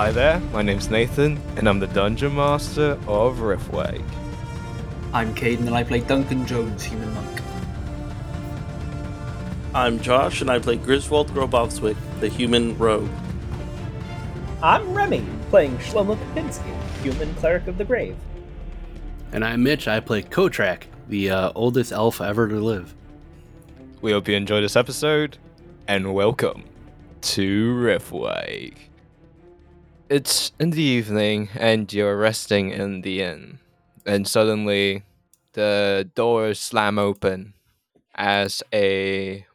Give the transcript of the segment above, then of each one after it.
Hi there, my name's Nathan, and I'm the Dungeon Master of Riftwake. I'm Caden and I play Duncan Jones, human monk. I'm Josh, and I play Griswold Grobovswick, the human rogue. I'm Remy, playing Shlomo Kepinski, human cleric of the grave. And I'm Mitch. I play Ko-Trak, the uh, oldest elf ever to live. We hope you enjoyed this episode, and welcome to Riftwake. It's in the evening, and you're resting in the inn, and suddenly the doors slam open as a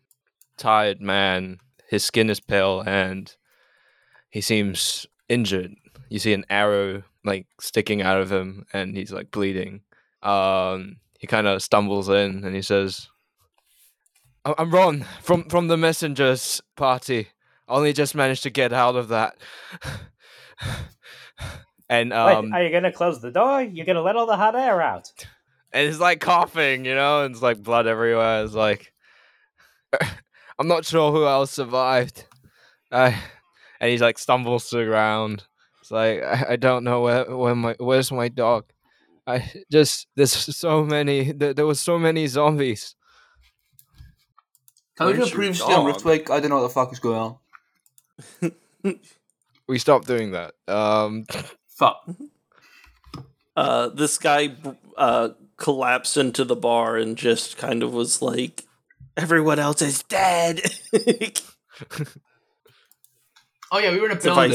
tired man, his skin is pale, and he seems injured. You see an arrow like sticking out of him, and he's like bleeding. Um, he kind of stumbles in, and he says, "I- "I'm Ron from from the messengers party. Only just managed to get out of that." and um, Wait, are you gonna close the door? You're gonna let all the hot air out? and it's like coughing, you know, and it's like blood everywhere. It's like I'm not sure who else survived. I and he's like stumbles to the ground. It's like I, I don't know where where my where's my dog. I just there's so many there, there was so many zombies. Told you Where's your previously on dog? Riftwake, I don't know what the fuck is going on. We stopped doing that. Um, Fuck. Uh, this guy uh, collapsed into the bar and just kind of was like, "Everyone else is dead." Oh yeah, we were in a building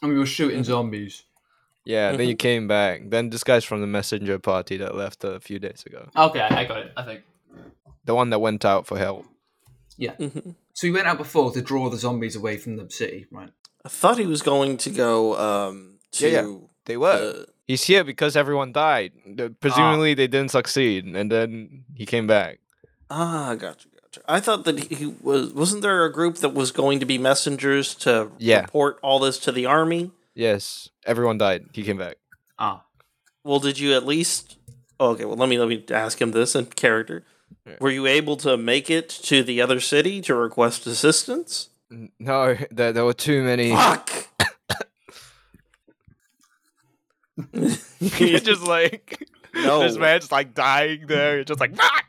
and we were shooting zombies. yeah, then you came back. Then this guy's from the messenger party that left a few days ago. Okay, I I got it, I think. The one that went out for help. Yeah. Mhm. So we went out before to draw the zombies away from the city, right? I thought he was going to go um, to. Yeah, yeah. They were. uh, He's here because everyone died. The- Presumably, they didn't succeed, and then he came back. ah, gotcha, gotcha. I thought that he was. Wasn't there a group that was going to be messengers to Yeah. report all this to the army? Yes, everyone died. He came back. Ah. Well, did you at least? oh, okay, well, let me let me ask him this in character. Yeah. Were you able to make it to the other city to request assistance? N- No, there, there were too many. Fuck! You're just like No. this man's like dying there. You're just like fuck.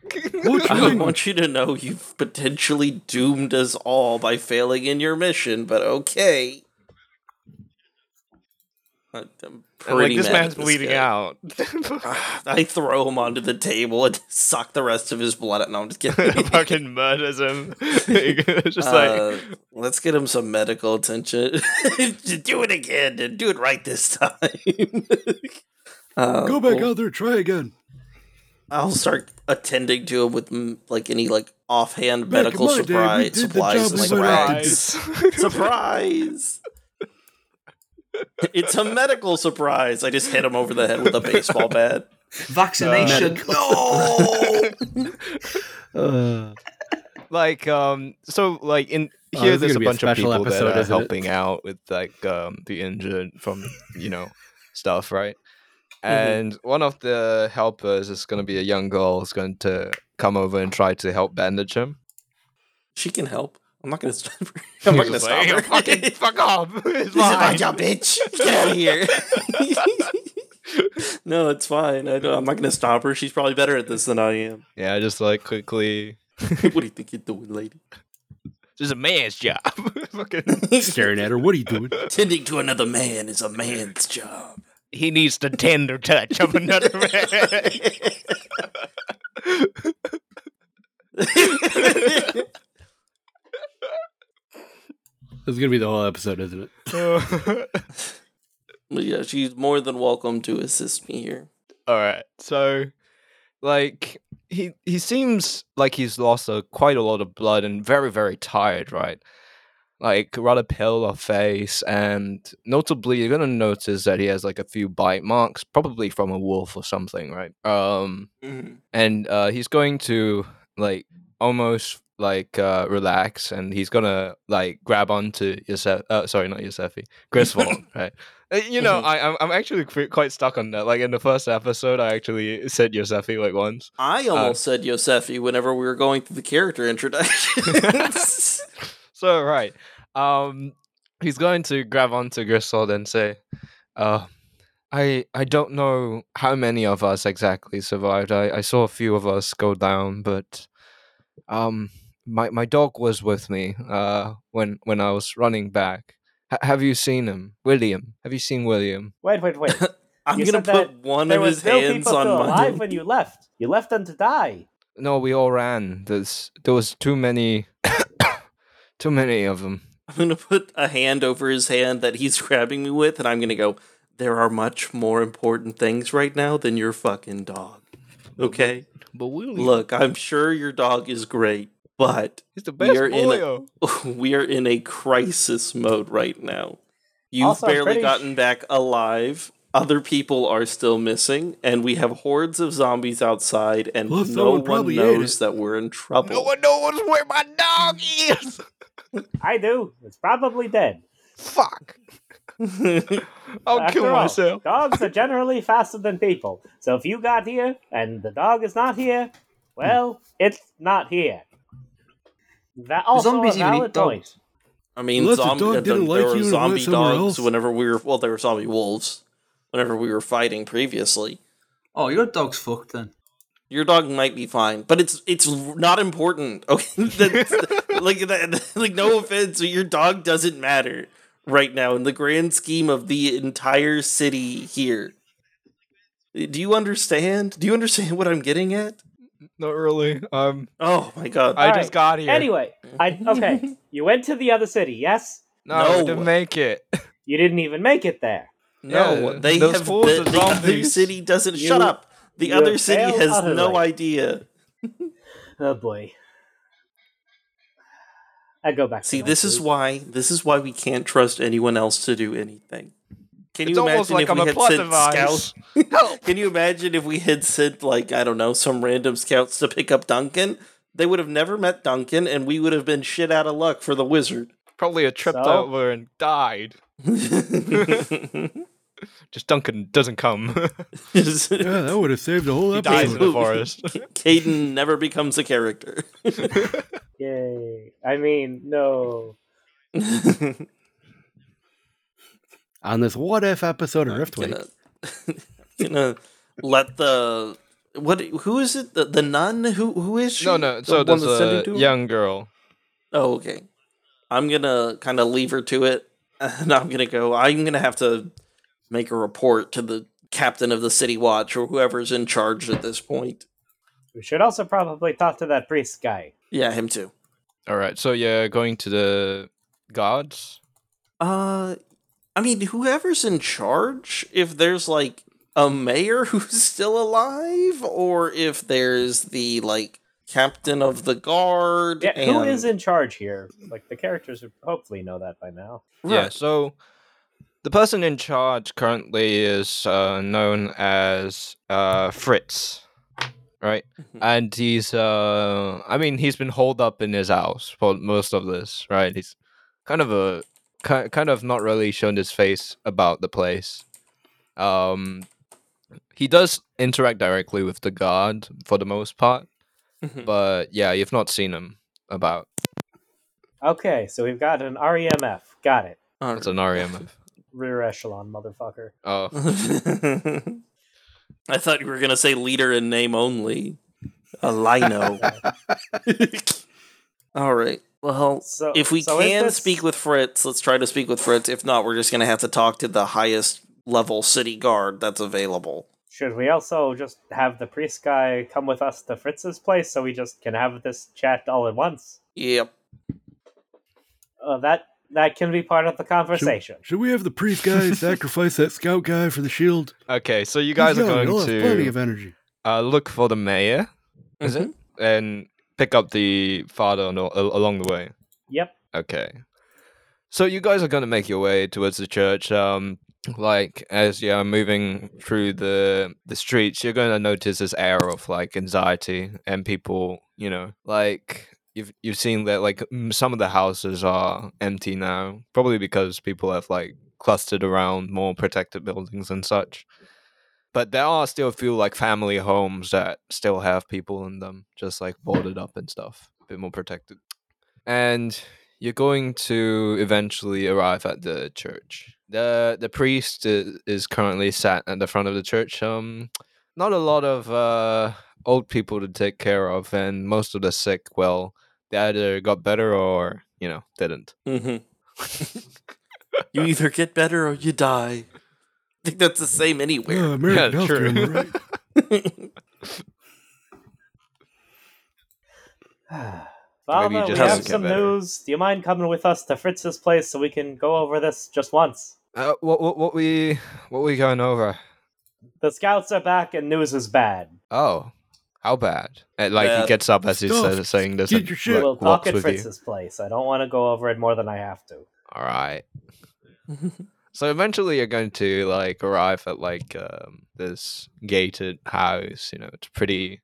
I want you to know you've potentially doomed us all by failing in your mission, but okay. I'm And, like this mad man's at this bleeding guy. out. I throw him onto the table and suck the rest of his blood out. No, I'm just kidding. Fucking murders him. It's just Uh, like let's get him some medical attention. do it again and do it right this time. Uh, Go back well, out there, try again. I'll start attending to him with mm, like any like offhand Back medical my surprise supplies job and like we went out to rags. surprise! It's a medical surprise. I just hit him over the head with a baseball bat. Vaccination. no. like um so like in Oh, here this is there's a gonna a bunch of people episode, that are isn't it? helping out with like um the injured from you know stuff right Mm-hmm. and one of the helpers is going to be a young girl who's going to come over and try to help bandage him She can help. I'm not gonna stop her. I'm not gonna stop her. fucking fuck off it's This is my job, bitch. Get out of here. no, it's fine. I don't, I'm not gonna stop her. She's probably better at this than I am. yeah just like quickly what do you think you're doing, lady? this is a man's job fucking Staring at her. What are you doing? Tending to another man is a man's job. he needs the tender touch of another man This is gonna be the whole episode, isn't it? But yeah, she's more than welcome to assist me here. All right. So, like, he he seems like he's lost a, quite a lot of blood and very very tired, right? Like rather pale of face, and notably, you're gonna notice that he has like a few bite marks, probably from a wolf or something, right? Um, and uh, he's going to like almost like uh, relax, and he's gonna like grab onto Yosef. Uh, sorry, not Yosefi, Griswold, right? Uh, You know, Mhm. I I'm, I'm actually quite stuck on that. Like in the first episode, I actually said Yosefi like once. I almost said Yosefi whenever we were going through the character introductions. So right, um, he's going to grab onto Griswold and say, uh, I I don't know how many of us exactly survived. I, I saw a few of us go down, but um my my dog was with me uh when when I was running back. H- have you seen him? William. Have you seen William? Wait, wait, wait. I'm You gonna said put one there of was his still hands people on still my. alive when you left. You left them to die. No, we all ran. There's there was too many too many of them. I'm gonna put a hand over his hand that he's grabbing me with, and I'm gonna go. There are much more important things right now than your fucking dog. Okay. But William Look, I'm sure your dog is great, but he's the we best are in a- we are in a crisis mode right now. You've Also, barely pretty gotten back alive. Other people are still missing, and we have hordes of zombies outside, and Well, no one probably knows that we're in trouble. No one knows where my dog is. I do. It's probably dead. Fuck. I'll After kill all, myself. Dogs are generally faster than people. So if you got here and the dog is not here, well, it's not here. That also Zombies a even eat valid dogs. I mean, Unless the dog didn't there like were you and zombie dogs else. whenever we were. Well, there were zombie wolves whenever we were fighting previously. Oh, your dog's fucked then. Your dog might be fine, but it's it's not important. Okay, That's- like that, like no offense, but your dog doesn't matter right now in the grand scheme of the entire city here. Do you understand? Do you understand what I'm getting at? Not really. Um, Oh my god! I All just right. got here. Anyway, I okay. You went to the other city, yes? no, No. we didn't make it. You didn't even make it there. no, yeah, they those have fools the, are the other zombies. city doesn't. You- shut up. The you other have city failed has no utterly. idea. Oh boy. I go back. to See, my this is food. why this is why we can't trust anyone else to do anything. Can It's you almost imagine like if I'm we a had plot sent device. scouts? Can you imagine if we had sent like I don't know some random scouts to pick up Duncan? They would have never met Duncan, and we would have been shit out of luck for the wizard. Probably a tripped So? over and died. Just Duncan doesn't come. Yeah, that would have saved the whole he dies in episode. the forest. Caden never becomes a character. Yay! I mean, no. On this what if episode of Riftwake. gonna, gonna let the what? Who is it? The, the nun? Who who is she? no, no. The So one there's that's a young girl. Oh, okay. I'm gonna kind of leave her to it, and I'm gonna go. I'm gonna have to make a report to the captain of the city watch or whoever's in charge at this point. We should also probably talk to that priest guy. Yeah, him too. All right. So you're going to the gods. Uh, I mean, whoever's in charge. If there's like a mayor who's still alive, or if there's the like captain of the guard. Yeah, and- is in charge here? Like the characters would hopefully know that by now. Yeah. So the person in charge currently is uh, known as uh, Fritz, right? Mhm. And he's, uh, I mean, he's been holed up in his house for most of this, right? He's kind of a ki- kind of not really shown his face about the place. Um, he does interact directly with the guard for the most part, Mhm. but yeah, you've not seen him about. Okay, so we've got an REMF. Got it. It's an REMF. Rear echelon, motherfucker. Oh, I thought you were gonna say leader in name only. A lino. All right. Well, So if we so can this- speak with Fritz, let's try to speak with Fritz. If not, we're just gonna have to talk to the highest level city guard that's available. Should we also just have the priest guy come with us to Fritz's place so we just can have this chat all at once? Yep. Uh, that that can be part of the conversation. Should we have the priest guy sacrifice that scout guy for the shield? okay. So you guys He's are young, going he'll plenty to of energy. uh, look for the mayor, is it, and pick up the father on along the way. Yep. Okay. So you guys are gonna make your way towards the church. Um, like as you're moving through the the streets, you're gonna notice this air of like anxiety and people. You know, like you've you've seen that like some of the houses are empty now, probably because people have like clustered around more protected buildings and such. But there are still a few like family homes that still have people in them, just like boarded up and stuff, a bit more protected. And you're going to eventually arrive at the church. the The priest is currently sat at the front of the church. Um, not a lot of uh old people to take care of, and most of the sick, well, they either got better or you know didn't. hmm you either get better or you die. I think that's the same anywhere. American Yeah, healthcare, I true. right? Father, you we have some better. news. Do you mind coming with us to Fritz's place so we can go over this just once? Uh, what what what we what we going over? The scouts are back and news is bad. Oh, how bad? And, like he gets up as he's Stuff. says, saying this. Get and your shit. wa- we'll talk walks at with you. Fritz's place. I don't want to go over it more than I have to. All right. So eventually you're going to like arrive at like um, this gated house. You know, it's pretty,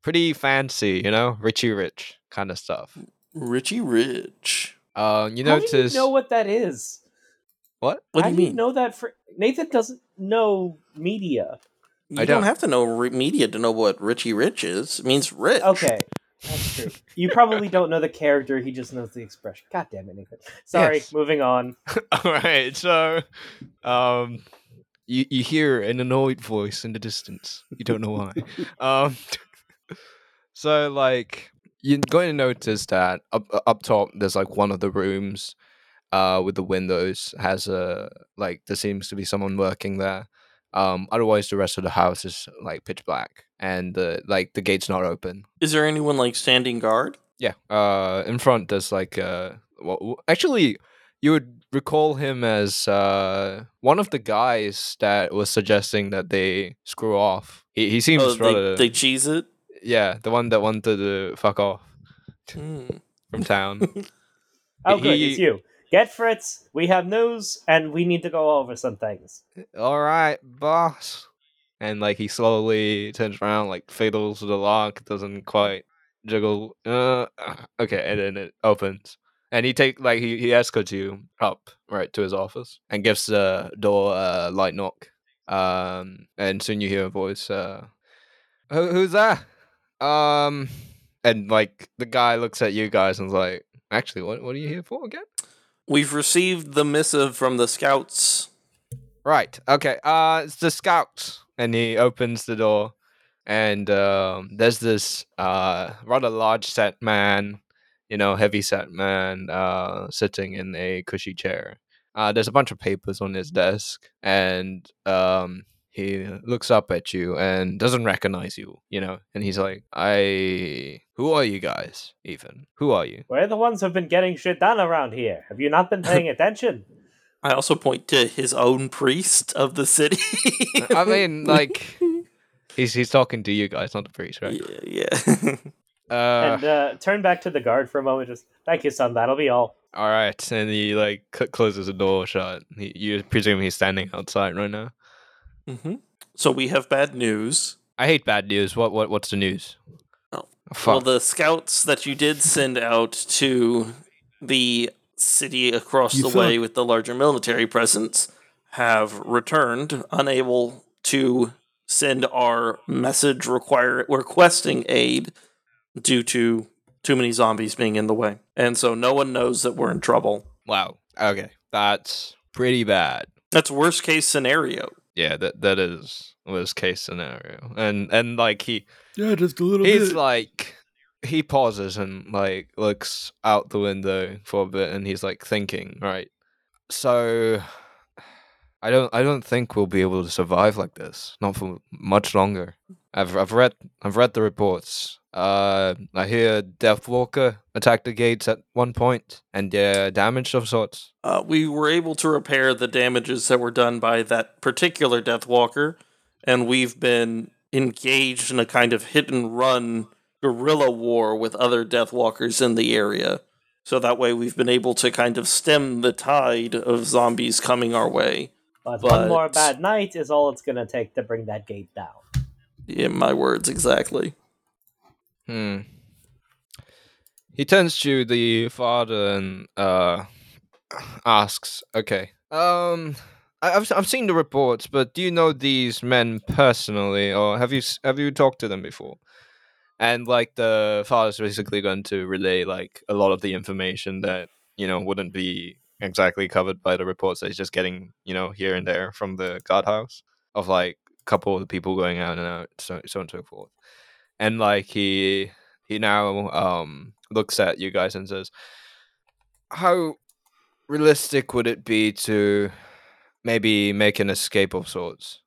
pretty fancy. You know, Richie Rich kind of stuff. Richie Rich. Uh, you How notice do you know what that is? what? What do you mean? know that? For Nathan doesn't know media. You I don't. don't. have to know re- media to know what Richie Rich is. It means rich. Okay, that's true. You probably don't know the character. He just knows the expression. God damn it, Nathan. Sorry. Yes. Moving on. All right. So, um, you you hear an annoyed voice in the distance. You don't know why. um, so like you're going to notice that up up top there's like one of the rooms, uh, with the windows has a like there seems to be someone working there. Um, otherwise the rest of the house is like pitch black and the like the gate's not open. Is there anyone like standing guard? Yeah. Uh, in front there's like uh, well, actually, you would recall him as uh one of the guys that was suggesting that they screw off. He he seems Oh, rather they, they cheese it. yeah, the one that wanted to fuck off Hmm. from town. Oh, good. It's you. Get Fritz. We have news, and we need to go over some things. All right, boss. And like he slowly turns around, like fiddles the lock, doesn't quite jiggle. Uh, okay, and then it opens, and he take like he he escorts you up right to his office and gives the door a light knock. Um, and soon you hear a voice. Uh, Who, who's that? Um, and like the guy looks at you guys and is like, actually, what what are you here for again? We've received the missive from the scouts. Right. Okay. Uh, it's the scouts, and he opens the door, and um, there's this uh rather large set man, you know, heavy set man, uh, sitting in a cushy chair. Uh, there's a bunch of papers on his desk, and um, he looks up at you and doesn't recognize you, you know, and he's like, "I, who are you guys? Even who are you?" We're the ones who've been getting shit done around here. Have you not been paying attention? I also point to his own priest of the city. I mean, like, he's he's talking to you guys, not the priest, right? yeah, yeah. Uh, and uh, turn back to the guard for a moment. Just thank you, son. That'll be all. all right, and he like closes the door shut. He, you presume he's standing outside right now. Hmm So we have bad news. I hate bad news. What what what's the news? Oh, fuck. Well, the scouts that you did send out to the city across You the suck. way with the larger military presence have returned, unable to send our message require requesting aid due to too many zombies being in the way. And so no one knows that we're in trouble. wow. Okay, that's pretty bad. That's worst case scenario. Yeah, that that is worst case scenario. And and like he Yeah, just a little he's bit. like he pauses and like looks out the window for a bit and he's like thinking right so i don't i don't think we'll be able to survive like this not for much longer i've i've read i've read the reports uh i hear deathwalker attacked the gates at one point and they're damaged of sorts Uh, we were able to repair the damages that were done by that particular Deathwalker, and we've been engaged in a kind of hit and run guerrilla war with other Deathwalkers in the area. So that way we've been able to kind of stem the tide of zombies coming our way. But, one more bad night is all it's gonna take to bring that gate down. In my words, exactly. Hmm. He turns to the father and uh asks, "Okay, um, I- I've I've seen the reports, but do you know these men personally, or have you have you talked to them before?" And like the father's basically going to relay like a lot of the information that you know wouldn't be exactly covered by the reports that he's just getting you know here and there from the guardhouse of like a couple of the people going out and out so so on and so forth and like he he now um looks at you guys and says how realistic would it be to maybe make an escape of sorts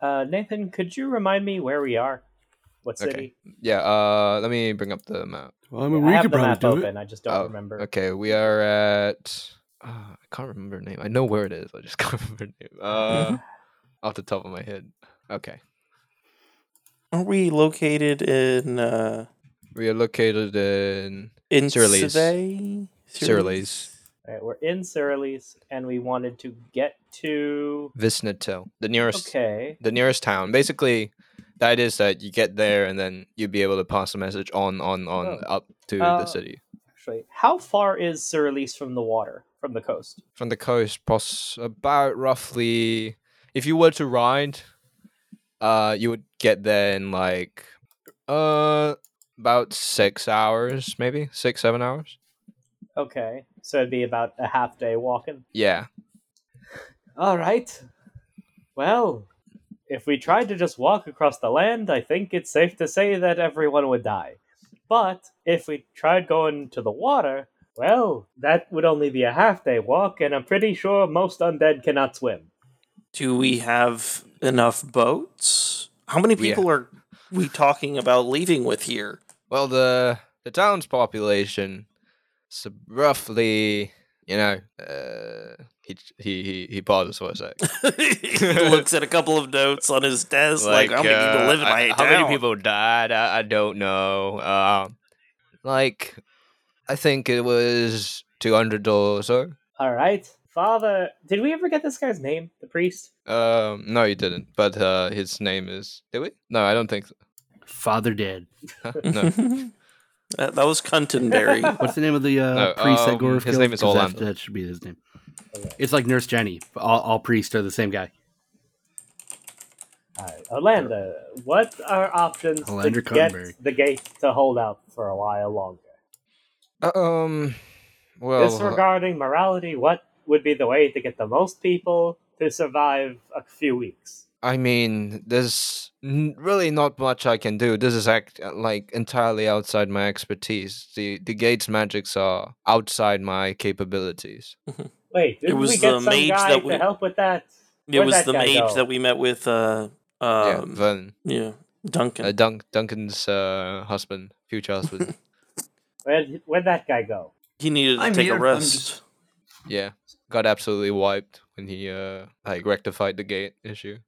Uh, Nathan, could you remind me where we are? What Okay. city? yeah uh let me bring up the map Well, I mean, I we have could the probably map do open. it. I just don't Oh, remember. Okay, we are at. Uh, I can't remember the name. I know where it is. I just can't remember the name. Uh, off the top of my head. Okay, Are we located in uh we are located in in Surleys. Survey? Surleys. Alright, we're in Surleys, and we wanted to get to. Visnatil, the nearest, Okay. the nearest town. Basically, the idea is that you get there and then you'd be able to pass the message on, on, on Oh. up to Uh, the city Actually, how far is Surleys from the water, from the coast? from the coast. Pos about roughly, if you were to ride, uh, you would get there in like, uh, about six hours, maybe six, seven hours. Okay, so it'd be about a half day walking. Yeah. All right. Well, if we tried to just walk across the land, I think it's safe to say that everyone would die. But if we tried going to the water, well, that would only be a half day walk, and I'm pretty sure most undead cannot swim. Do we have enough boats? How many Yeah. people are we talking about leaving with here? Well, the the town's population is roughly, you know, uh, he he he, he pauses for a sec. he looks at a couple of notes on his desk, like, how many people uh, live in I- my How many people died? I, I don't know. Um, like, I think it was two hundred or so. All right. Father, did we ever get this guy's name? The priest? Um, no, you didn't. But uh, his name is. Did we? No, I don't think so. Father dead. No. that, that was Cuntonberry. What's the name of the uh, No, priest um, that Gorf his killed? name is 'Cause that- That, should be his name. Okay. It's like Nurse Jenny. All, all priests are the same guy. All right. Orlando, what are options Orlando to get Cottonberry. the gate to hold out for a while longer? um. Well. Disregarding morality, what would be the way to get the most people to survive a few weeks? I mean, there's n- really not much I can do. This is act uh, like entirely outside my expertise. The the gates magics are outside my capabilities. Wait, didn't was we get the some mage guy that to we- help with that? it Where'd was that the mage go? that we met with uh yeah, um Vernon, yeah, Duncan. uh, Dunk, Duncan's uh, husband, future husband. Where'd, where'd that guy go? he needed to I'm take here, a I'm rest. just- yeah, got absolutely wiped when he uh like rectified the gate issue.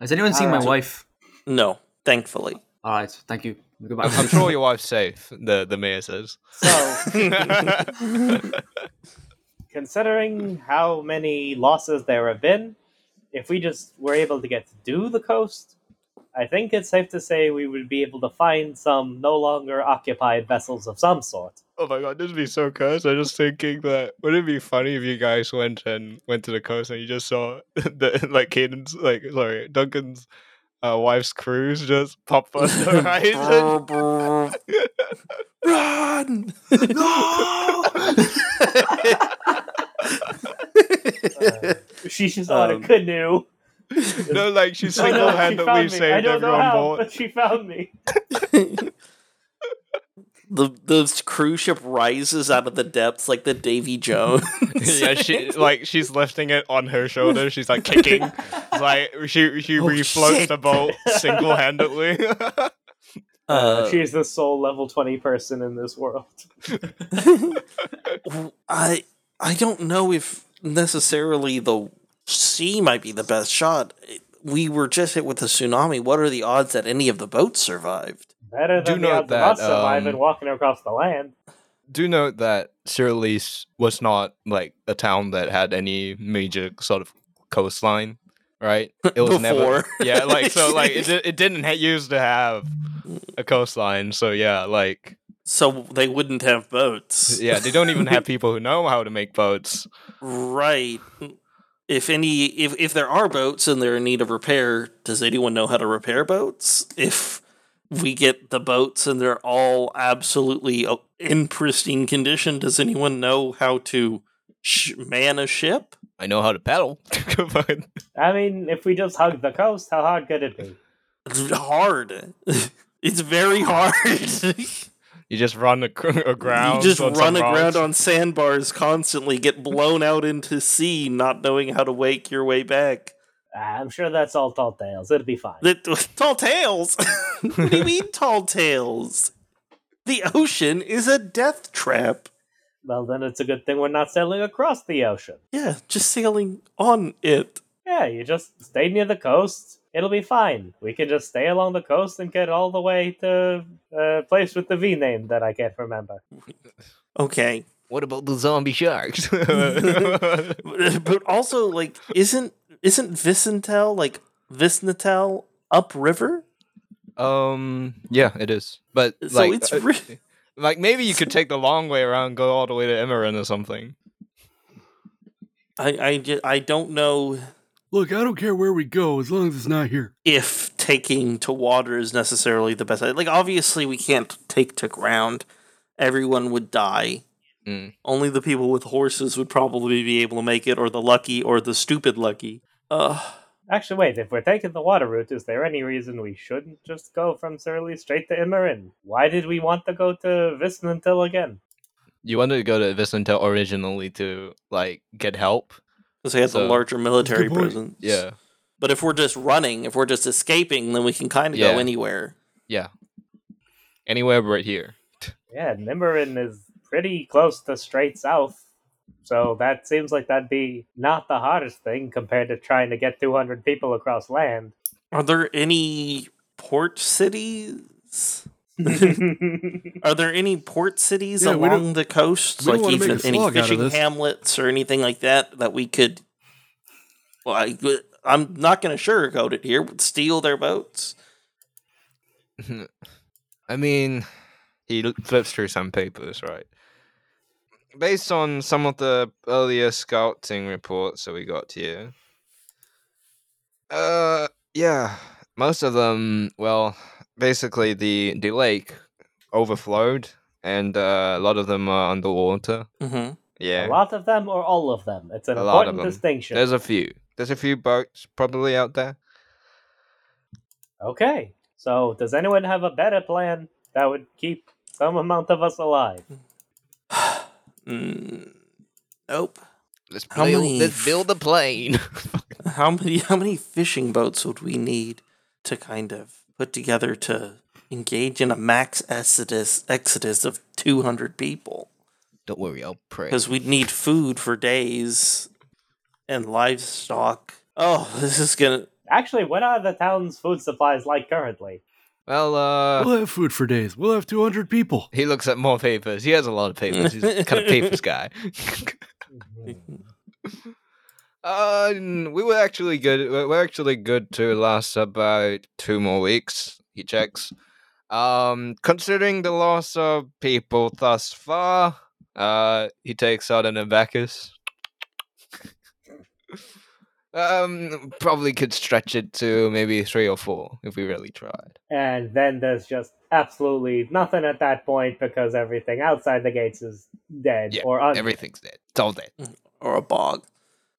Has anyone seen my Alright. wife? No, thankfully. All right, thank you. Goodbye. I'm, I'm sure your wife's safe. The the mayor says. So, considering how many losses there have been, if we just were able to get to do the coast, I think it's safe to say we would be able to find some no longer occupied vessels of some sort. Oh my god, this would be so cursed. I'm just thinking that wouldn't it be funny if you guys went and went to the coast and you just saw the like Caden's like sorry, Duncan's uh, wife's cruise just pop on the horizon. Run! Uh, she's just on Um, a canoe. no, like she single handedly found saved everyone how, board. but she found me. the the cruise ship rises out of the depths like the Davy Jones. yeah, she like she's lifting it on her shoulder. She's like kicking. It's like she she Oh, refloats shit. the boat single handedly. Uh, She's the sole level 20 person in this world. I I don't know if necessarily the sea might be the best shot. We were just hit with a tsunami. What are the odds that any of the boats survived? Better Do than the note odds of us surviving um, walking across the land. Do note that Sirleaf was not like a town that had any major sort of coastline, right? It was never. Yeah, like so, like it, it didn't ha- used to have a coastline. So yeah, like So they wouldn't have boats. yeah, they don't even have people who know how to make boats. Right. If any if if there are boats and they're in need of repair, does anyone know how to repair boats? If we get the boats and they're all absolutely uh, in pristine condition. Does anyone know how to sh- man a ship? I know how to paddle. but I mean, if we just hug the coast, how hard could it be? It's hard. it's very hard. you just run ag- aground. you just on run aground on sandbars constantly, get blown out into sea, not knowing how to wake your way back. I'm sure that's all tall tales. It'll be fine. The, tall tales? what do you mean, tall tales? The ocean is a death trap. Well, then it's a good thing we're not sailing across the ocean. Yeah, just sailing on it. Yeah, you just stay near the coast. It'll be fine. We can just stay along the coast and get all the way to a place with the V name that I can't remember. Okay. What about the zombie sharks? but also, like, isn't isn't Vicentel like Visnatel upriver? um, yeah, it is. But So like, it's uh, re- like maybe you could take the long way around, go all the way to Emerin or something. I I, ju- I don't know Look, I don't care where we go as long as it's not here. if taking to water is necessarily the best. Idea, like, obviously, we can't take to ground. Everyone would die. Mm. Only the people with horses would probably be able to make it, or the lucky, or the stupid lucky. Uh, Actually, wait, if we're taking the water route, is there any reason we shouldn't just go from Surly straight to Immerin? Why did we want to go to Visnantil again? You wanted to go to Vicentel originally to like get help. Because they have the larger military presence. Yeah, But if we're just running, if we're just escaping, then we can kind of Yeah. go anywhere. yeah. Anywhere right here. Yeah, Nimmerin is pretty close to straight south. So that seems like that'd be not the hardest thing compared to trying to get 200 people across land. Are there any port cities? Are there any port cities Yeah, along the coast, like even any slog out of fishing hamlets or anything like that that we could? Well, I, I'm not going to sugarcoat it here. Steal their boats. I mean, he flips through some papers, right? Based on some of the earlier scouting reports that we got here, uh, yeah, most of them, well, basically the the lake overflowed, and uh, a lot of them are underwater. hmm Yeah, A lot of them or all of them? It's an A lot of important them. distinction. there's a few. There's a few boats probably out there. Okay, so does anyone have a better plan that would keep some amount of us alive? Mm, nope. Let's How build, many let's build a plane. How many how many fishing boats would we need to kind of put together to engage in a max exodus exodus of two hundred people? Don't worry, I'll pray. Because we'd need food for days and livestock. Oh, this is gonna. Actually, what are the town's food supplies like currently? Well, uh, We'll have food for days. We'll have 200 people. He looks at more papers. He has a lot of papers. He's kind of papers guy. uh, we were actually good. we- We're actually good to last about two more weeks. He checks. Um, considering the loss of people thus far, uh, he takes out an abacus. um, probably could stretch it to maybe three or four if we really tried. And then there's just absolutely nothing at that point because everything outside the gates is dead Yeah, or undead. Everything's dead. It's all dead. or a bog.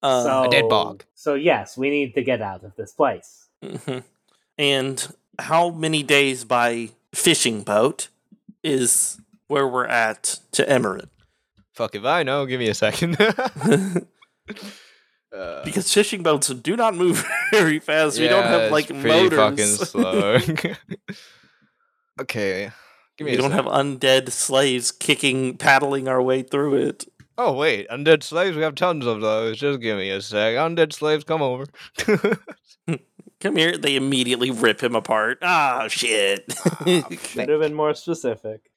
Uh, so, a dead bog. So yes, we need to get out of this place. mhm. And how many days by fishing boat is where we're at to Emerald? Fuck if I know. Give me a second. uh, because fishing boats do not move very fast. we don't yeah, have it's like pretty fucking motors. slow. okay, give me. we a don't sec. have undead slaves kicking, paddling our way through it. Oh wait, undead slaves. We have tons of those. Just give me a sec. Undead slaves, come over. Come here. They immediately rip him apart. Ah, shit. Should have been more specific.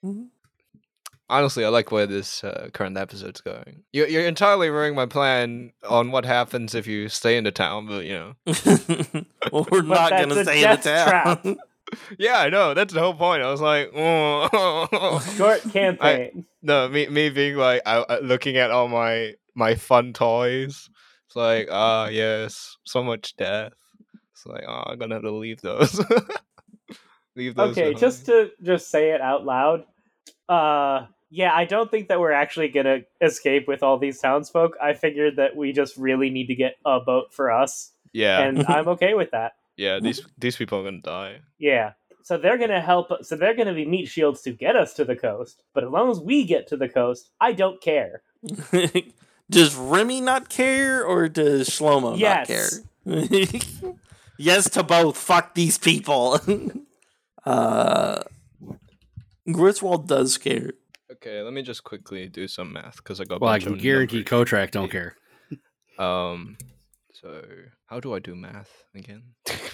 Honestly, I like where this uh, current episode's going. You're, you're entirely ruining my plan on what happens if you stay in the town, but you know. well, we're But not going to stay in the death town. Yeah, I know. That's the whole point. I was like, oh. Short campaign. No, me me being like I, I- looking at all my my fun toys. It's like ah yes, so much death. It's like oh, I'm gonna have to leave those. Leave those okay, behind. just to just say it out loud. Uh yeah, I don't think that we're actually gonna escape with all these townsfolk. I figured that we just really need to get a boat for us, yeah, and I'm okay with that. Yeah. These these people are gonna die. Yeah. So they're gonna help. So they're gonna be meat shields to get us to the coast. But as long as we get to the coast, I don't care. does Remy not care or does Shlomo Yes. not care? yes to both. Fuck these people. uh, Griswold does care. Okay, let me just quickly do some math because I got. a Well, I can guarantee numbers. Ko-Trak don't care. Um, so how do I do math again?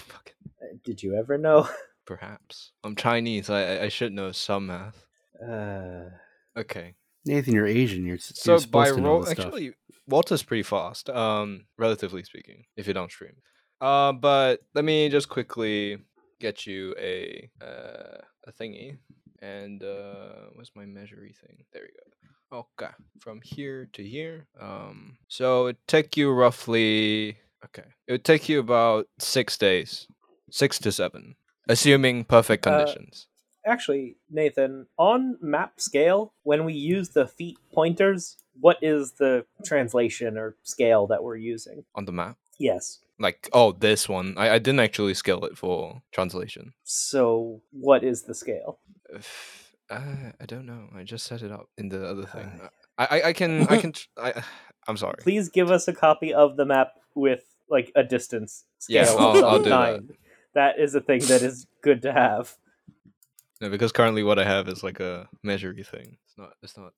Did you ever know? perhaps I'm Chinese. I I- I should know some math. Uh, Okay, Nathan, you're Asian. You're, so you're by supposed to roll, this actually, Walter's pretty fast. Um, relatively speaking, if you don't stream. Uh, but let me just quickly get you a uh a thingy. And uh, what's my measury thing? There we go. Okay, from here to here. Um, so it take you roughly. Okay, it would take you about six days, six to seven, assuming perfect Uh, conditions. actually, Nathan, on map scale, when we use the feet pointers, what is the translation or scale that we're using? on the map. Yes. Like, oh, this one. I, I didn't actually scale it for translation. So, what is the scale? Uh, I don't know. I just set it up in the other thing. I, I, I can I can tr- I, I'm sorry. Please give us a copy of the map with like a distance Yeah, scale I'll- of I'll some do that. That is a thing that is good to have. No, because currently what I have is like a measury thing. It's not. It's not.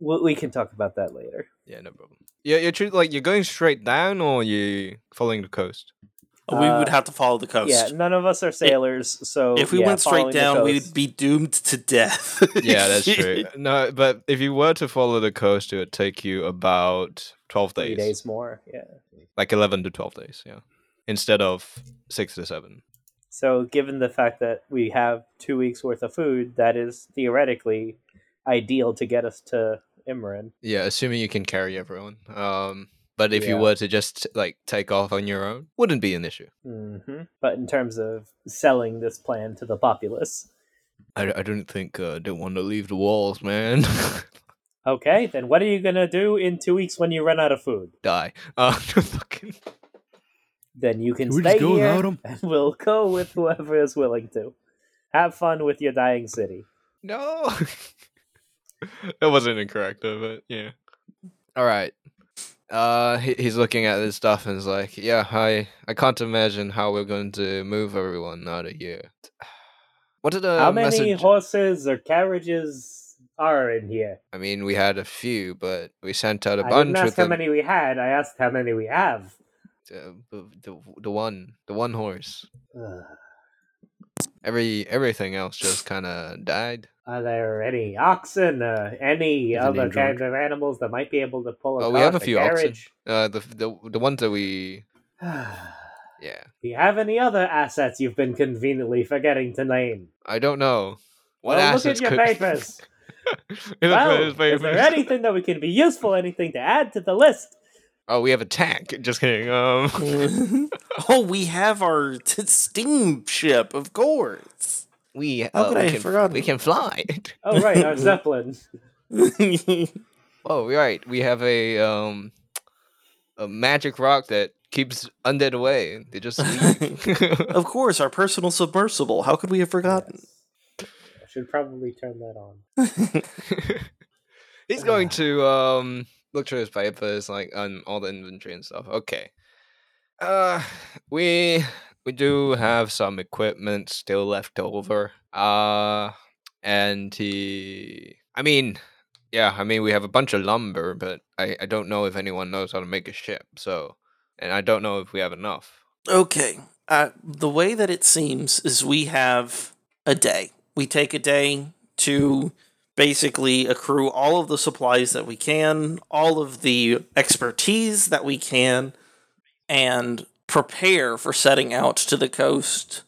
We, we can talk about that later. Yeah, no problem. Yeah, you're tr- like you're going straight down or you following the coast. We would Uh, have to follow the coast. Yeah, none of us are sailors, so if we yeah, went straight down, we'd be doomed to death. Yeah, that's true. no, but if you were to follow the coast, it would take you about twelve days, days more. Yeah. like eleven to twelve days. Yeah, instead of six to seven. So, given the fact that we have two weeks worth of food, that is theoretically ideal to get us to Imran. Yeah, assuming you can carry everyone. Um, but if you were to just like take off on your own, wouldn't be an issue. hmm But in terms of selling this plan to the populace, I, I don't think uh, don't want to leave the walls, man. okay, then what are you gonna do in two weeks when you run out of food? Die. Uh, fucking. Then you can Can we stay just go here, and we'll go with whoever is willing to. Have fun with your dying city. No. that wasn't incorrect, though, but yeah. All right. Uh, he, he's looking at this stuff and is like, "Yeah, I I can't imagine how we're going to move everyone out of here." What did the How many message? horses or carriages are in here? I mean, we had a few, but we sent out a I bunch didn't ask how the, many we had. I asked how many we have. the, the, the the one the one horse. Every everything else just kind of died. Are there any oxen or any Is other name kinds of animals that might be able to pull Oh, across we have a the few oxen. carriage? Uh, the the the ones that we yeah. Do you have any other assets you've been conveniently forgetting to name? I don't know. What well, look assets at your could- papers. In the well, first is there papers. anything that we can be useful? Anything to add to the list? Oh, we have a tank. Just kidding. Um, oh, we have our t- steamship, of course. We How uh, could we I can, forgotten? we can fly. Oh, right, our zeppelin. oh, right. We have a um a magic rock that keeps undead away. They just of course, our personal submersible. How could we have forgotten? Yes. I should probably turn that on. He's going to um look through his papers, like on all the inventory and stuff. Okay. Uh we we do have some equipment still left over. Uh and he I mean yeah, I mean we have a bunch of lumber, but I, I don't know if anyone knows how to make a ship, so and I don't know if we have enough. Okay. Uh, the way that it seems is we have a day. We take a day to basically accrue all of the supplies that we can, all of the expertise that we can, and prepare for setting out to the coast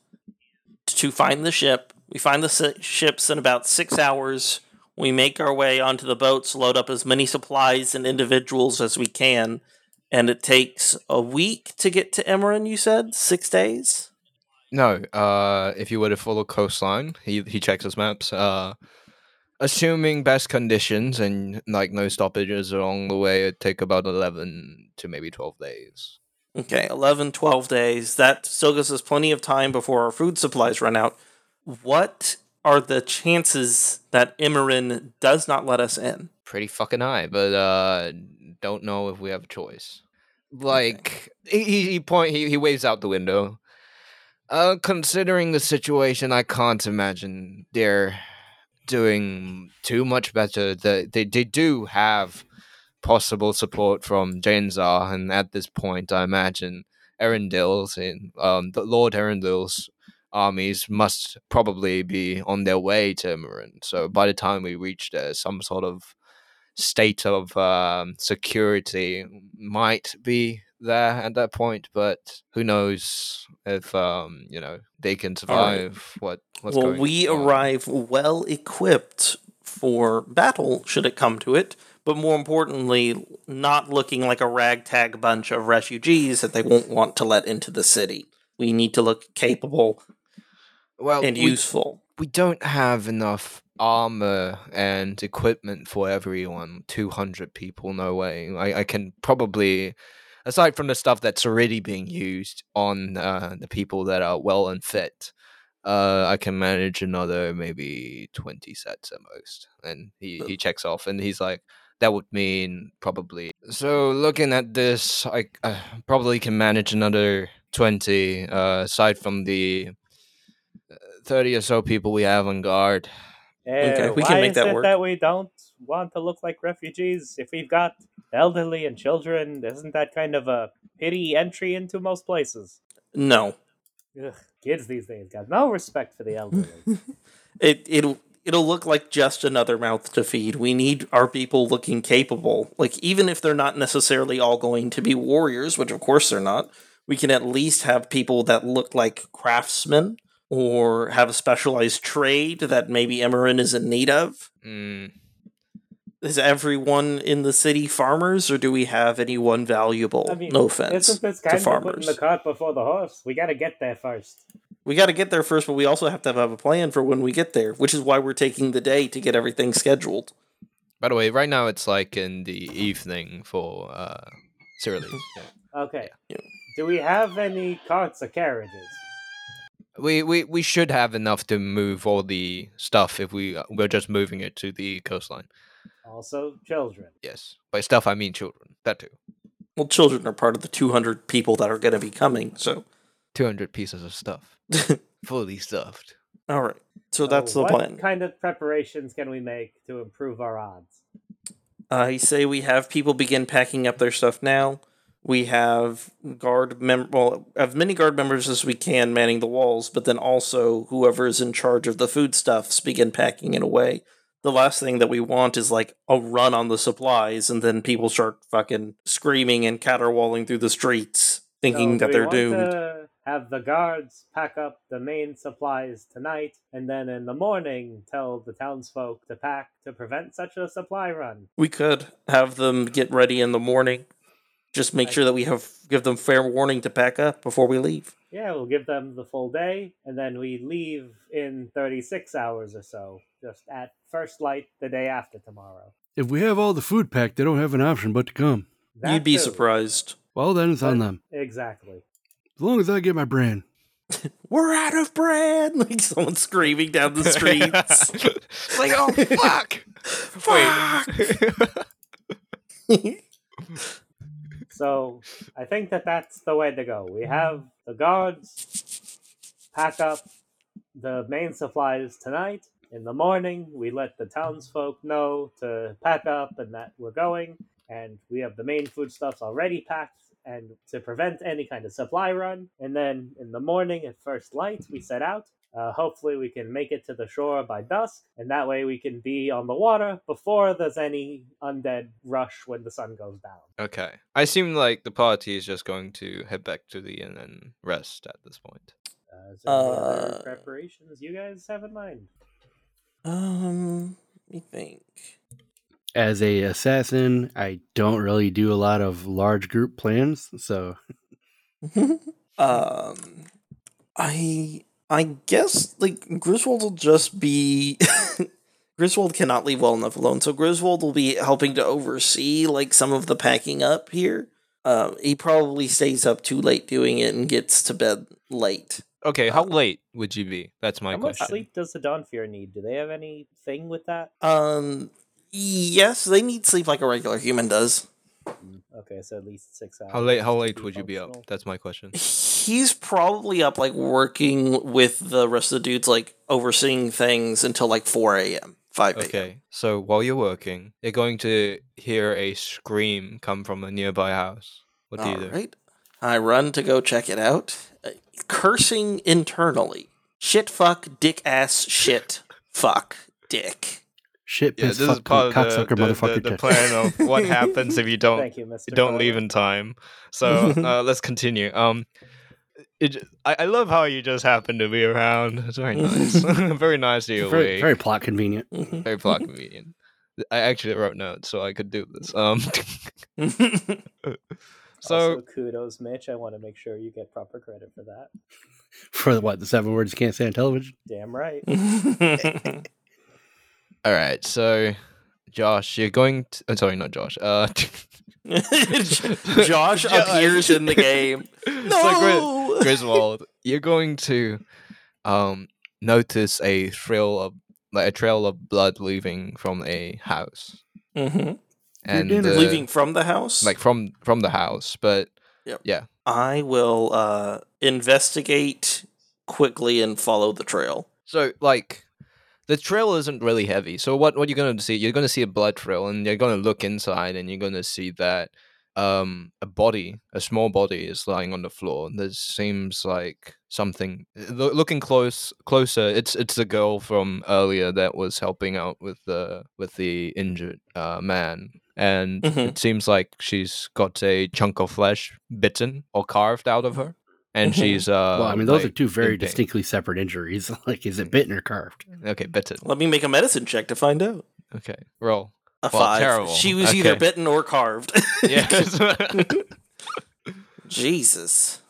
to find the ship. We find the ships in about six hours. We make our way onto the boats, load up as many supplies and individuals as we can, and it takes a week to get to Emerin, you said? Six days? No, uh, if you were to follow coastline, he he checks his maps. Uh, assuming best conditions and like no stoppages along the way, it'd take about eleven to maybe twelve days. Okay, 11, 12 days. That still gives us plenty of time before our food supplies run out. What are the chances that Emerin does not let us in? Pretty fucking high, but uh, don't know if we have a choice. Like he he, he point he, he waves out the window. Uh, considering the situation, I can't imagine they're doing too much better. They they, they do have possible support from Janzar, and at this point, I imagine Erendil's and um, the Lord Erendil's armies must probably be on their way to Marin. So by the time we reach there, some sort of state of um, security might be there at that point, but who knows if um, you know they can All right. survive what what's well, we on. arrive well equipped for battle, should it come to it, but more importantly, not looking like a ragtag bunch of refugees that they won't want to let into the city. We need to look capable well, and we, useful. we don't have enough armor and equipment for everyone 200 people no way I, I can probably aside from the stuff that's already being used on uh, the people that are well and fit uh, i can manage another maybe 20 sets at most and he, he checks off and he's like that would mean probably so looking at this i uh, probably can manage another 20 uh, aside from the uh, 30 or so people we have on guard Okay, Uh, we why can make is that it work. that we don't want to look like refugees? If we've got elderly and children, isn't that kind of a pity entry into most places? No. Ugh, kids these days got no respect for the elderly. It it'll it'll look like just another mouth to feed. We need our people looking capable. Like even if they're not necessarily all going to be warriors, which of course they're not, we can at least have people that look like craftsmen or have a specialized trade that maybe Emerin is in need of. mm. Is everyone in the city farmers, or do we have anyone valuable? I mean, no offense Isn't this to kind of putting farmers. the cart before the horse? We got to get there first. We got to get there first, but we also have to have a plan for when we get there, which is why we're taking the day to get everything scheduled. By the way, right now it's like in the evening for uh Cyril. Okay. Yeah. Do we have any carts or carriages? We, we we should have enough to move all the stuff if we uh, we're just moving it to the coastline. Also, children. Yes, by stuff I mean children. That too. Well, children are part of the 200 people that are going to be coming, so. Two hundred pieces of stuff, fully stuffed. All right. So that's the what plan. What kind of preparations can we make to improve our odds? Uh, I say we have people begin packing up their stuff now. We have guard mem well, as many guard members as we can manning the walls, but then also whoever is in charge of the foodstuffs begin packing it away. The last thing that we want is like a run on the supplies, and then people start fucking screaming and caterwauling through the streets, thinking So, that they're doomed. To have the guards pack up the main supplies tonight, and then in the morning tell the townsfolk to pack to prevent such a supply run. We could have them get ready in the morning. Just make sure that we have give them fair warning to pack up before we leave. Yeah, we'll give them the full day, and then we leave in 36 hours or so, just at first light the day after tomorrow. If we have all the food packed, they don't have an option but to come. That You'd be too. surprised. Well, then it's on them. Exactly. As long as I get my brand. We're out of bread! Like someone screaming down the streets. It's like oh fuck! Wait. So I think that that's the way to go. We have the guards pack up the main supplies tonight. In the morning, we let the townsfolk know to pack up and that we're going. And we have the main foodstuffs already packed and to prevent any kind of supply run. And then in the morning at first light, we set out. Uh, hopefully, we can make it to the shore by dusk, and that way we can be on the water before there's any undead rush when the sun goes down. okay, I assume, like the party is just going to head back to the inn and rest at this point. Uh, is there any other Uh, preparations you guys have in mind? um, let me think. As a assassin, I don't really do a lot of large group plans, so um, I I guess like Griswold will just be Griswold cannot leave well enough alone, so Griswold will be helping to oversee like some of the packing up here. Uh, he probably stays up too late doing it and gets to bed late. Okay, how late would you be? That's my How much sleep does the Dhampir need? Do they have anything with that? Um, yes, they need sleep like a regular human does. Okay, so at least six hours. How late? How late would you be up? That's my question. He's probably up like working with the rest of the dudes, like overseeing things until like four a.m., five a.m. Okay, so while you're working, you're going to hear a scream come from a nearby house. What do you do? Alright. I run to go check it out, uh, cursing internally. Shit, fuck, dick, ass, shit, fuck, dick. Shit, Yeah, piss, this is part cunt, of the, the, motherfucker. the, the plan of what happens if you don't Thank you, Mr. you don't Fowler. leave in time. So uh, let's continue. Um, it, j- I, I love how you just happen to be around. It's very nice. very nice of you, very, very plot convenient. Very plot convenient. I actually wrote notes so I could do this. Um, so also, kudos, Mitch. I want to make sure you get proper credit for that. For what the seven words you can't say on television. Damn right. All right, so Josh, you're going. To, I'm sorry, not Josh. Uh, Josh appears in the game. So Gri- No! Griswold, you're going to um notice a trail of like a trail of blood leaving from a house, Mhm. and dinner. uh, Leaving from the house? like from from the house, but yep. yeah, I will uh, investigate quickly and follow the trail. So like the trail isn't really heavy. So what what you're gonna see? You're gonna see a blood trail, and you're gonna look inside, and you're gonna see that um a body, a small body, is lying on the floor. And this seems like something. Lo- looking close closer, it's it's the girl from earlier that was helping out with the with the injured uh, man. And Mhm. it seems like she's got a chunk of flesh bitten or carved out of her, and she's uh. well, I mean, those like, are two very distinctly separate injuries. like, is it bitten or carved? Okay, bitten. Let me make a medicine check to find out. Okay, roll. A Well, five. terrible. She was either bitten or carved. Yes. Jesus.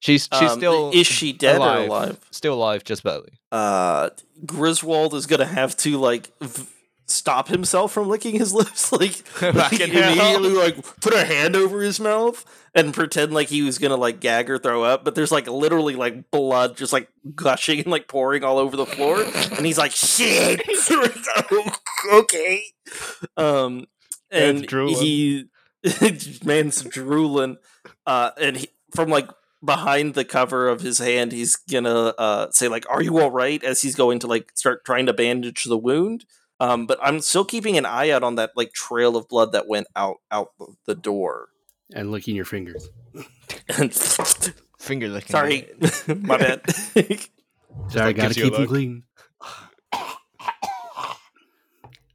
she's she's Um, still is she dead alive. or alive? Still alive, just barely. Uh, Griswold is gonna have to like v- stop himself from licking his lips, like, like immediately, like put a hand over his mouth and pretend like he was gonna like gag or throw up. But there's like literally like blood just like gushing and like pouring all over the floor, and he's like, "Shit, okay." Um, and he man's drooling, uh, and he, from like behind the cover of his hand, he's gonna uh, say like, "Are you all right?" As he's going to like start trying to bandage the wound. Um, but I'm still keeping an eye out on that like trail of blood that went out out the- the door. And licking your fingers. And Finger licking. sorry, my bad. Sorry, gotta gives you keep them clean.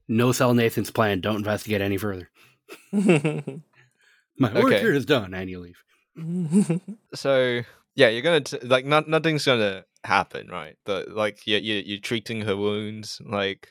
No sell Nathan's plan. Don't investigate any further. My work Okay. here is done, and you leave. So yeah, you're gonna t- like not nothing's gonna happen, right? The like you you you're treating her wounds, like,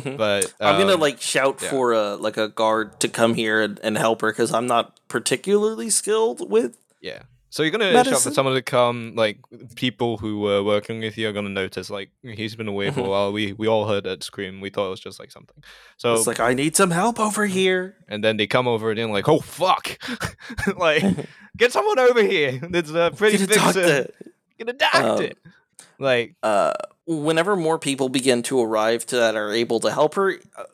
Mhm. but I'm gonna um, like shout yeah. for a like a guard to come here and, and help her because I'm not particularly skilled with. yeah. So you're gonna shout for someone to come, like people who were working with you are gonna notice, like he's been away for a Mhm. while. We we all heard that scream. We thought it was just like something. So It's like I need some help over here. and then they come over and they're like, "Oh fuck!" like, get someone over here. There's a pretty Get a doctor. Get a doctor. Um, like, uh, whenever more people begin to arrive to that are able to help her, uh,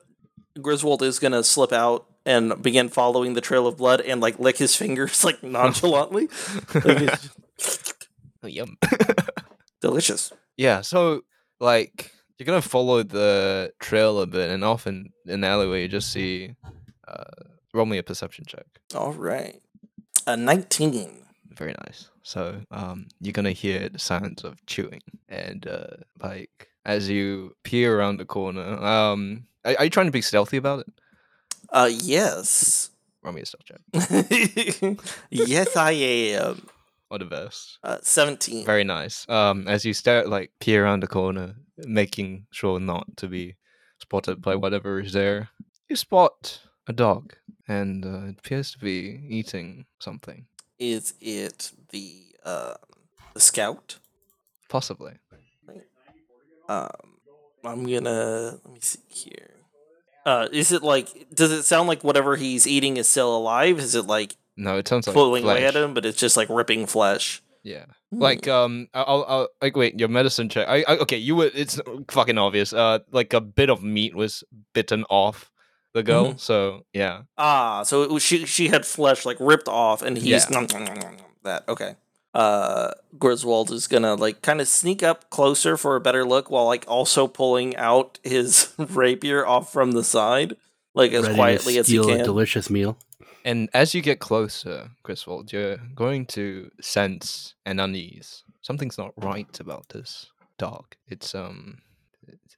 Griswold is gonna slip out and begin following the trail of blood and like lick his fingers like nonchalantly. Like, it's oh, yum. delicious. yeah. So like, you're gonna follow the trail a bit, and often in the alleyway, you just see. Uh, roll me a perception check. All right, a nineteen. Very nice. So um, you're gonna hear the sounds of chewing, and uh, like as you peer around the corner. Um, are, are you trying to be stealthy about it? Uh, yes, Roll me a stealth check. yes, I am. Or the best. Uh, Seventeen. Very nice. Um, as you stare, like peer around the corner, making sure not to be spotted by whatever is there, you spot a dog, and uh, it appears to be eating something. Is it the uh the scout? possibly. Um, I'm gonna let me see here. Uh, is it like? Does it sound like whatever he's eating is still alive? Is it like No, it sounds like pulling away at him, but it's just like ripping flesh? Yeah. Hmm. Like um, I'll, I'll like wait. Your medicine check. I, I okay. You were. It's fucking obvious. Uh, like a bit of meat was bitten off the girl. Mm-hmm. So yeah. Ah, so it was she. She had flesh like ripped off, and he's Yeah. that. Okay. Uh, Griswold is gonna like kind of sneak up closer for a better look, while like also pulling out his rapier off from the side, like as Ready quietly to as he steal a delicious meal. And as you get closer, Griswold, you're going to sense an unease. Something's not right about this dog. It's um,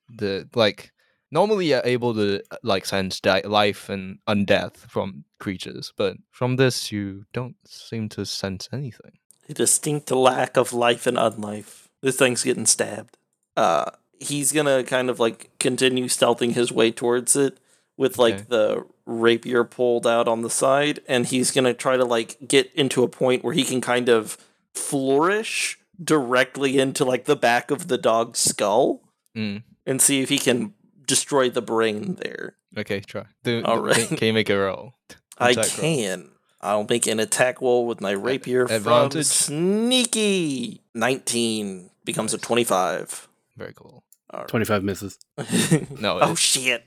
the like normally you're able to uh, like sense di- life and undeath from creatures, but from this you don't seem to sense anything. a distinct lack of life and unlife. This thing's getting stabbed. Uh, he's gonna kind of like continue stealthing his way towards it with like Okay. the rapier pulled out on the side, and he's gonna try to like get into a point where he can kind of flourish directly into like the back of the dog's skull Mm. and see if he can destroy the brain there. Okay, try. Do, All do- right. Can, can you make a roll? I Attack roll. can. I'll make an attack roll with my rapier from advantage? Sneaky. 19 becomes a 25. Very cool. All 25 misses. right. No. oh it- shit.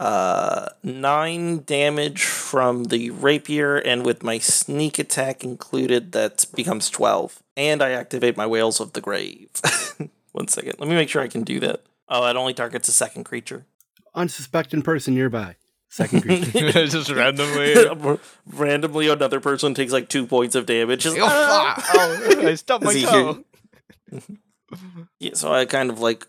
Uh, nine damage from the rapier, and with my sneak attack included, that becomes twelve. And I activate my Wails of the grave. One second, let me make sure I can do that. Oh, it only targets a second creature. Unsuspecting person nearby. Second creature. just randomly. randomly another person takes like two points of damage. Just, oh, "Ah!" fuck! Oh, I stubbed my Is he toe. Yeah, so I kind of like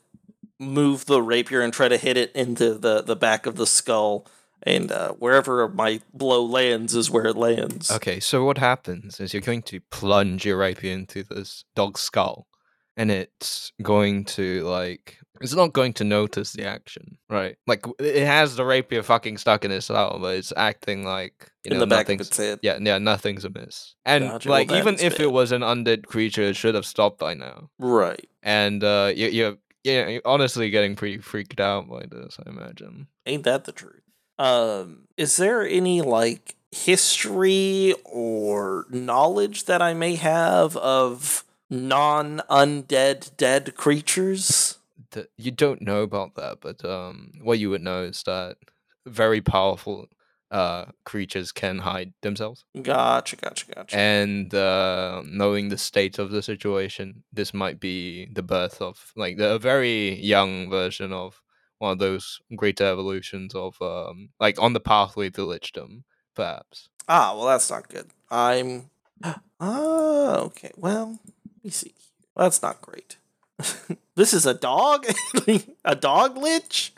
move the rapier and try to hit it into the the back of the skull, and uh, wherever my blow lands is where it lands. Okay, so what happens is you're going to plunge your rapier into this dog's skull, and it's going to like it's not going to notice the action, right? Like it has the rapier fucking stuck in its skull, but it's acting like you in know the back of nothing's its head. yeah, yeah, nothing's amiss. And like that even if bad. it was an undead creature, it should have stopped by now. Right. And uh, you, you're yeah, you're honestly getting pretty freaked out by this, I imagine. Ain't that the truth? Um, is there any like history or knowledge that I may have of non-undead dead creatures? That you don't know about that, but um, what you would know is that very powerful uh, creatures can hide themselves. Gotcha, gotcha, gotcha. And uh, knowing the state of the situation, this might be the birth of like the a very young version of one of those greater evolutions of um, like on the pathway to lichdom, perhaps. Ah, well, that's not good. I'm. Ah, okay. Well, let me see. That's not great. this is a dog? a dog lich?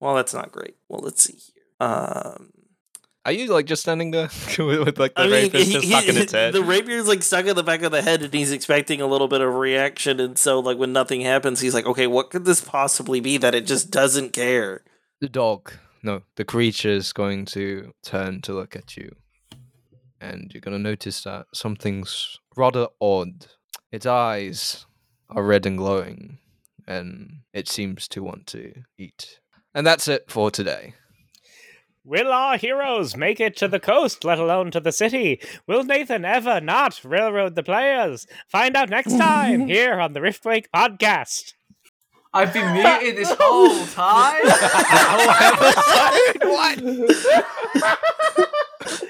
Well, that's not great. Well, let's see here. Um, Are you like just standing there with, with like the I mean, rapier he- just he- stuck in its head? the rapier's like stuck in the back of the head, and he's expecting a little bit of reaction. And so, like, when nothing happens, he's like, "Okay, what could this possibly be that it just doesn't care?" The dog, no, the creature is going to turn to look at you. And you're going to notice that something's rather odd. Its eyes are red and glowing, and it seems to want to eat. And that's it for today. Will our heroes make it to the coast, let alone to the city? Will Nathan ever not railroad the players? Find out next time here on the Riftwake podcast. I've been muted this whole time. what?